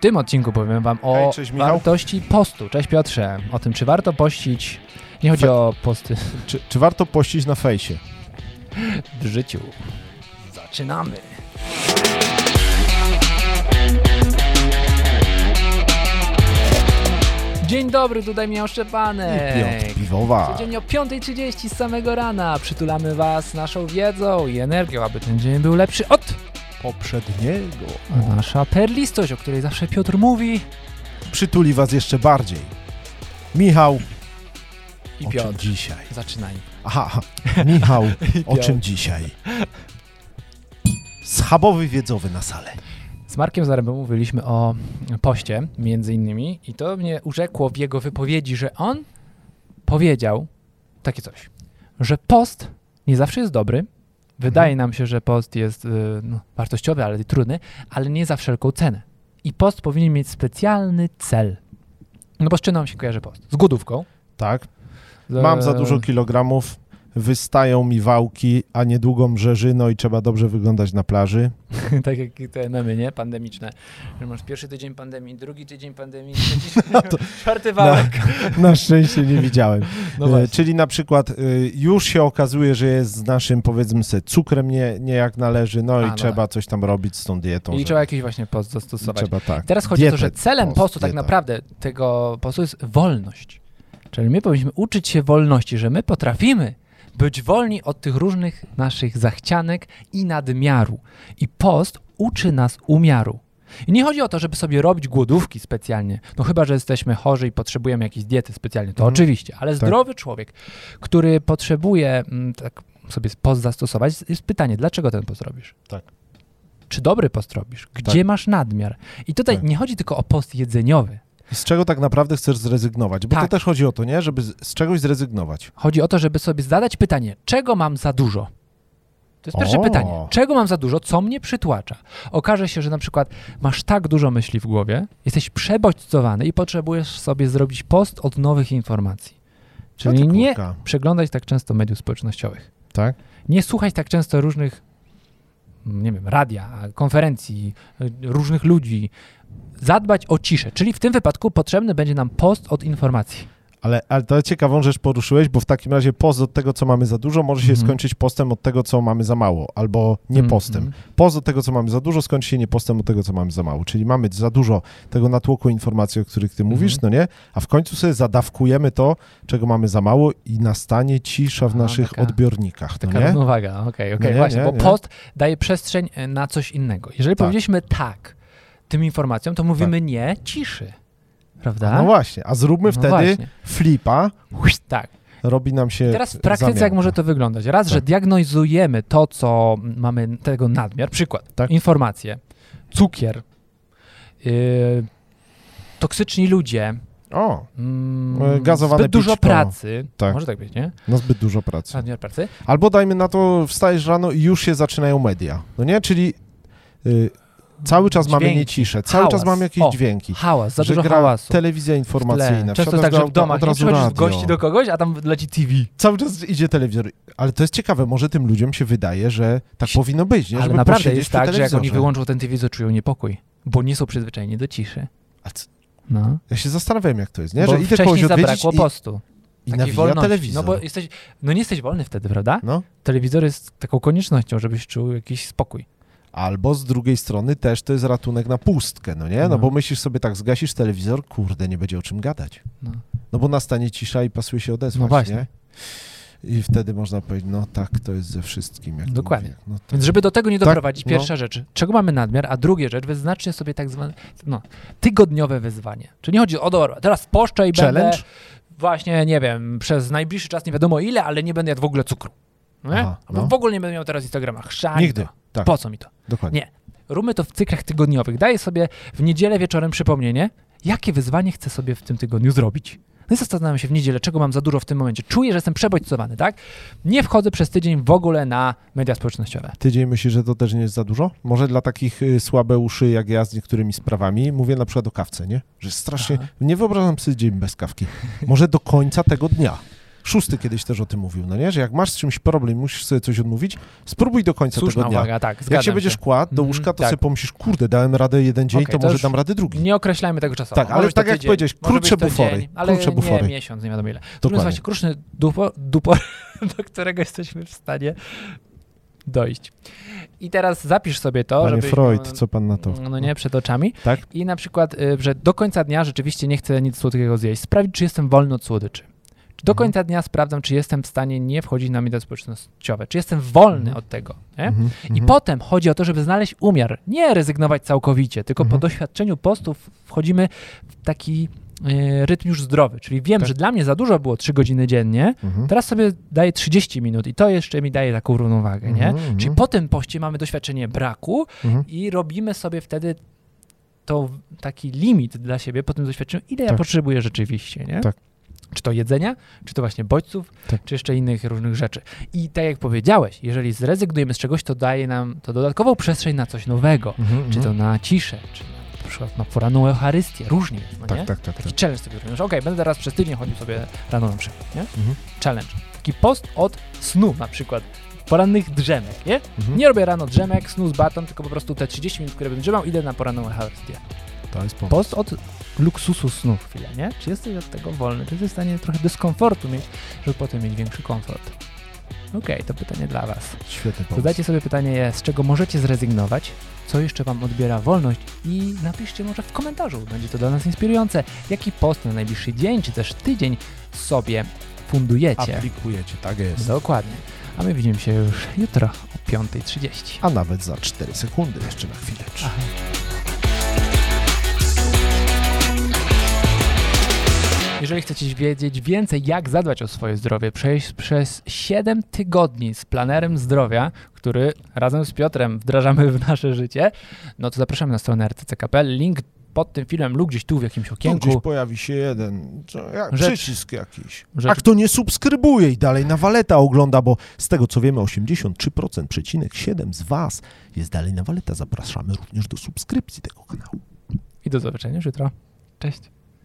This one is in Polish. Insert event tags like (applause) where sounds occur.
tym odcinku powiem wam o Hej, cześć, wartości postu. Cześć Piotrze. O tym, czy warto pościć. Nie chodzi Fe- o posty (laughs) Czy, czy warto pościć na fejsie? w życiu. Zaczynamy. Dzień dobry, tutaj Miał Szczepanek. Piotr Piwowa. Codziennie o 5.30 z samego rana przytulamy Was naszą wiedzą i energią, aby ten dzień był lepszy od Poprzedniego. A nasza perlistość, o której zawsze Piotr mówi Przytuli was jeszcze bardziej. Michał, i o czym Piotr. dzisiaj? Zaczynaj. Aha, (laughs) Michał, (laughs) o czym dzisiaj? Schabowy wiedzowy na salę. Z Markiem Zarębą mówiliśmy o poście, między innymi, i to mnie urzekło w jego wypowiedzi, że on powiedział takie coś, że post nie zawsze jest dobry. Wydaje nam się, że post jest y, no, wartościowy, ale trudny, ale nie za wszelką cenę. I post powinien mieć specjalny cel. No bo z czym nam się kojarzy post? Z głodówką. Tak, mam za dużo kilogramów, wystają mi wałki, a niedługo mrzeżyno i trzeba dobrze wyglądać na plaży. (laughs) tak jak te memy, nie? Pandemiczne. Że masz pierwszy tydzień pandemii, drugi tydzień pandemii, (laughs) trzeci, (laughs) czwarty wałek. Na szczęście nie widziałem. No E. Czyli na przykład y, już się okazuje, że jest z naszym powiedzmy sobie cukrem nie, nie jak należy, no A, i no trzeba coś tam robić z tą dietą. I że trzeba jakiś właśnie post zastosować. trzeba tak. Teraz chodzi o to, że Dietę, celem post, postu tak dieta. naprawdę tego postu jest wolność. Czyli my powinniśmy uczyć się wolności, że my potrafimy być wolni od tych różnych naszych zachcianek i nadmiaru. I post uczy nas umiaru. I nie chodzi o to, żeby sobie robić głodówki specjalnie. No chyba, że jesteśmy chorzy i potrzebujemy jakiejś diety specjalnie, to Mhm. oczywiście, ale zdrowy człowiek, który potrzebuje mm, tak sobie post zastosować, jest pytanie, dlaczego ten post robisz? Tak. Czy dobry post robisz? Gdzie Tak. masz nadmiar? I tutaj Tak. nie chodzi tylko o post jedzeniowy. Z czego tak naprawdę chcesz zrezygnować? Bo Tak. to też chodzi o to, nie? Żeby z, czegoś zrezygnować. Chodzi o to, żeby sobie zadać pytanie, czego mam za dużo? To jest pierwsze O. pytanie. Czego mam za dużo? Co mnie przytłacza? Okaże się, że na przykład masz tak dużo myśli w głowie, jesteś przebodźcowany i potrzebujesz sobie zrobić post od nowych informacji. Czyli nie przeglądać tak często mediów społecznościowych. Tak? Nie słuchać tak często różnych, nie wiem, radia, konferencji, różnych ludzi. Zadbać o ciszę, czyli w tym wypadku potrzebny będzie nam post od informacji. Ale, ale to ciekawą rzecz poruszyłeś, bo w takim razie post od tego, co mamy za dużo, może się Mhm. skończyć postem od tego, co mamy za mało, albo nie Mhm. postem. Post od tego, co mamy za dużo, skończy się nie postem od tego, co mamy za mało. Czyli mamy za dużo tego natłoku informacji, o których ty mówisz, Mhm. no nie? A w końcu sobie zadawkujemy to, czego mamy za mało i nastanie cisza w A, naszych taka- Odbiornikach, no Taka nie? równowaga, okej, okej, No nie, właśnie, nie, bo nie. post daje przestrzeń e, na coś innego. Jeżeli Tak. powiedzieliśmy tak tym informacjom, to mówimy nie ciszy, prawda? No właśnie, a zróbmy No wtedy właśnie. flipa, Tak. robi nam się Teraz w praktyce jak może to wyglądać? Raz, że Tak. diagnozujemy to, co mamy tego nadmiar, przykład, Tak. informacje, cukier, yy, toksyczni ludzie, O, mm, E, gazowane zbyt dużo pićko. pracy, Tak. może tak być, nie? no zbyt dużo pracy. Nadmiar pracy. Albo dajmy na to, wstajesz rano i już się zaczynają media, no nie? Czyli y, cały czas mamy Dźwięki, nie ciszę, cały hałas. czas mamy jakieś O, dźwięki. Hałas, za że dużo hałasu. telewizja informacyjna. Często tak, że w domach nie przychodzisz gości do kogoś, a tam leci TV. Cały czas idzie telewizor. Ale to jest ciekawe, może tym ludziom się wydaje, że tak powinno być, nie? Ale Żeby naprawdę jest tak, że jak oni wyłączą ten telewizor, czują niepokój, bo nie są przyzwyczajeni do ciszy. No. Ja się zastanawiam, jak to jest, nie? Bo Że idę wcześniej kogoś zabrakło i, postu. i takiej nawija telewizor. No bo jesteś, no nie jesteś wolny wtedy, prawda? No. Telewizor jest taką koniecznością, żebyś czuł jakiś spokój. Albo z drugiej strony też to jest ratunek na pustkę, no nie? No, No. bo myślisz sobie tak, zgasisz telewizor, kurde, nie będzie o czym gadać. No. No bo nastanie cisza i pasuje się odezwać, No właśnie. nie? I wtedy można powiedzieć, no tak, to jest ze wszystkim. Jak Dokładnie. No to... Więc żeby do tego nie Tak, doprowadzić, no. pierwsza rzecz, czego mamy nadmiar, a drugie rzecz, wyznaczcie sobie tak zwane no, tygodniowe wyzwanie. Czyli nie chodzi o, dobra, teraz poszczę i będę Challenge? właśnie, nie wiem, przez najbliższy czas nie wiadomo ile, ale nie będę jadł w ogóle cukru. No nie? Aha, no. w ogóle nie będę miał teraz Instagrama. Chrzani Nigdy, to. Tak. Po co mi to? Dokładnie. Nie. Róbmy to w cyklach tygodniowych. Daję sobie w niedzielę wieczorem przypomnienie, jakie wyzwanie chcę sobie w tym tygodniu zrobić. No i zastanawiam się w niedzielę, czego mam za dużo w tym momencie. Czuję, że jestem przebodźcowany, tak? Nie wchodzę przez tydzień w ogóle na media społecznościowe. Tydzień myślisz, że to też nie jest za dużo? Może dla takich y, słabe uszy jak ja z niektórymi sprawami, mówię na przykład o kawce, nie? Że strasznie, Aha. nie wyobrażam sobie dzień bez kawki. Może do końca tego dnia. Szósty kiedyś też o tym mówił, no nie? Że jak masz z czymś problem, musisz sobie coś odmówić, spróbuj do końca Słuszna tego dnia. uwaga, tak, Jak się będziesz kładł do Mhm, łóżka, to tak. sobie pomyślisz, kurde, dałem radę jeden dzień, Okej, to to może dam radę drugi. Nie określajmy tego czasowo. Tak, ale tak jak powiedziałeś, krótsze bufory, Dzień, ale krótsze bufory. nie miesiąc, nie wiadomo ile. Dokładnie. Dokładnie. Kruszny dupo, dupor, (laughs) do którego jesteśmy w stanie dojść. I teraz zapisz sobie to, Panie Freud, no, co pan na to? No nie, przed oczami. Tak? I na przykład, y, że do końca dnia rzeczywiście nie chcę nic słodkiego zjeść. Sprawdzić, czy jestem wolny od słodyczy. Do końca dnia sprawdzam, czy jestem w stanie nie wchodzić na media społecznościowe. Czy jestem wolny Mhm. od tego. Mhm, I mhm. potem chodzi o to, żeby znaleźć umiar. Nie rezygnować całkowicie, tylko po doświadczeniu postów wchodzimy w taki y, rytm już zdrowy. Czyli wiem, Tak. że dla mnie za dużo było 3 godziny dziennie, Mhm. teraz sobie daję 30 minut i to jeszcze mi daje taką równowagę, nie? Mhm, Czyli po tym poście mamy doświadczenie braku i robimy sobie wtedy to taki limit dla siebie po tym doświadczeniu, ile ja Tak. potrzebuję rzeczywiście, nie? Tak. Czy to jedzenia, czy to właśnie bodźców, Tak. czy jeszcze innych różnych rzeczy. I tak jak powiedziałeś, jeżeli zrezygnujemy z czegoś, to daje nam to dodatkową przestrzeń na coś nowego. Mhm, Czy to na ciszę, czy na, na przykład na poranną Eucharystię. Różnie jest, no nie? Tak, tak, tak. Taki tak. challenge sobie robimy, że okej, będę teraz przez tydzień chodził sobie rano na przykład, nie? Mhm. Challenge. Taki post od snu na przykład. Porannych drzemek, nie? Mhm. Nie robię rano drzemek, snooze button, tylko po prostu te 30 minut, które bym drzemał, idę na poranną Eucharystię. To jest pomysł. Post od luksusu snu chwilę, nie? Czy jesteś od tego wolny? Czy jesteś w stanie trochę dyskomfortu mieć, żeby potem mieć większy komfort? Okej, to pytanie dla Was. Świetny pomysł. Zadajcie sobie pytanie, z czego możecie zrezygnować, co jeszcze Wam odbiera wolność i napiszcie może w komentarzu. Będzie to dla nas inspirujące. Jaki post na najbliższy dzień, czy też tydzień sobie fundujecie. Aplikujecie, tak jest. Dokładnie. A my widzimy się już jutro o 5.30. A nawet za 4 sekundy jeszcze na chwileczkę. Aha. Jeżeli chcecie wiedzieć więcej, jak zadbać o swoje zdrowie, przejść przez 7 tygodni z planerem zdrowia, który razem z Piotrem wdrażamy w nasze życie, no to zapraszamy na stronę rtc.pl. Link pod tym filmem lub gdzieś tu w jakimś Tu gdzieś okienku. pojawi się jeden jak, Rzecz- przycisk jakiś. rzecz- A kto nie subskrybuje i dalej na waleta ogląda, bo z tego co wiemy 83% przecinek 7 z Was jest dalej na waleta. Zapraszamy również do subskrypcji tego kanału. I do zobaczenia już jutro. Cześć.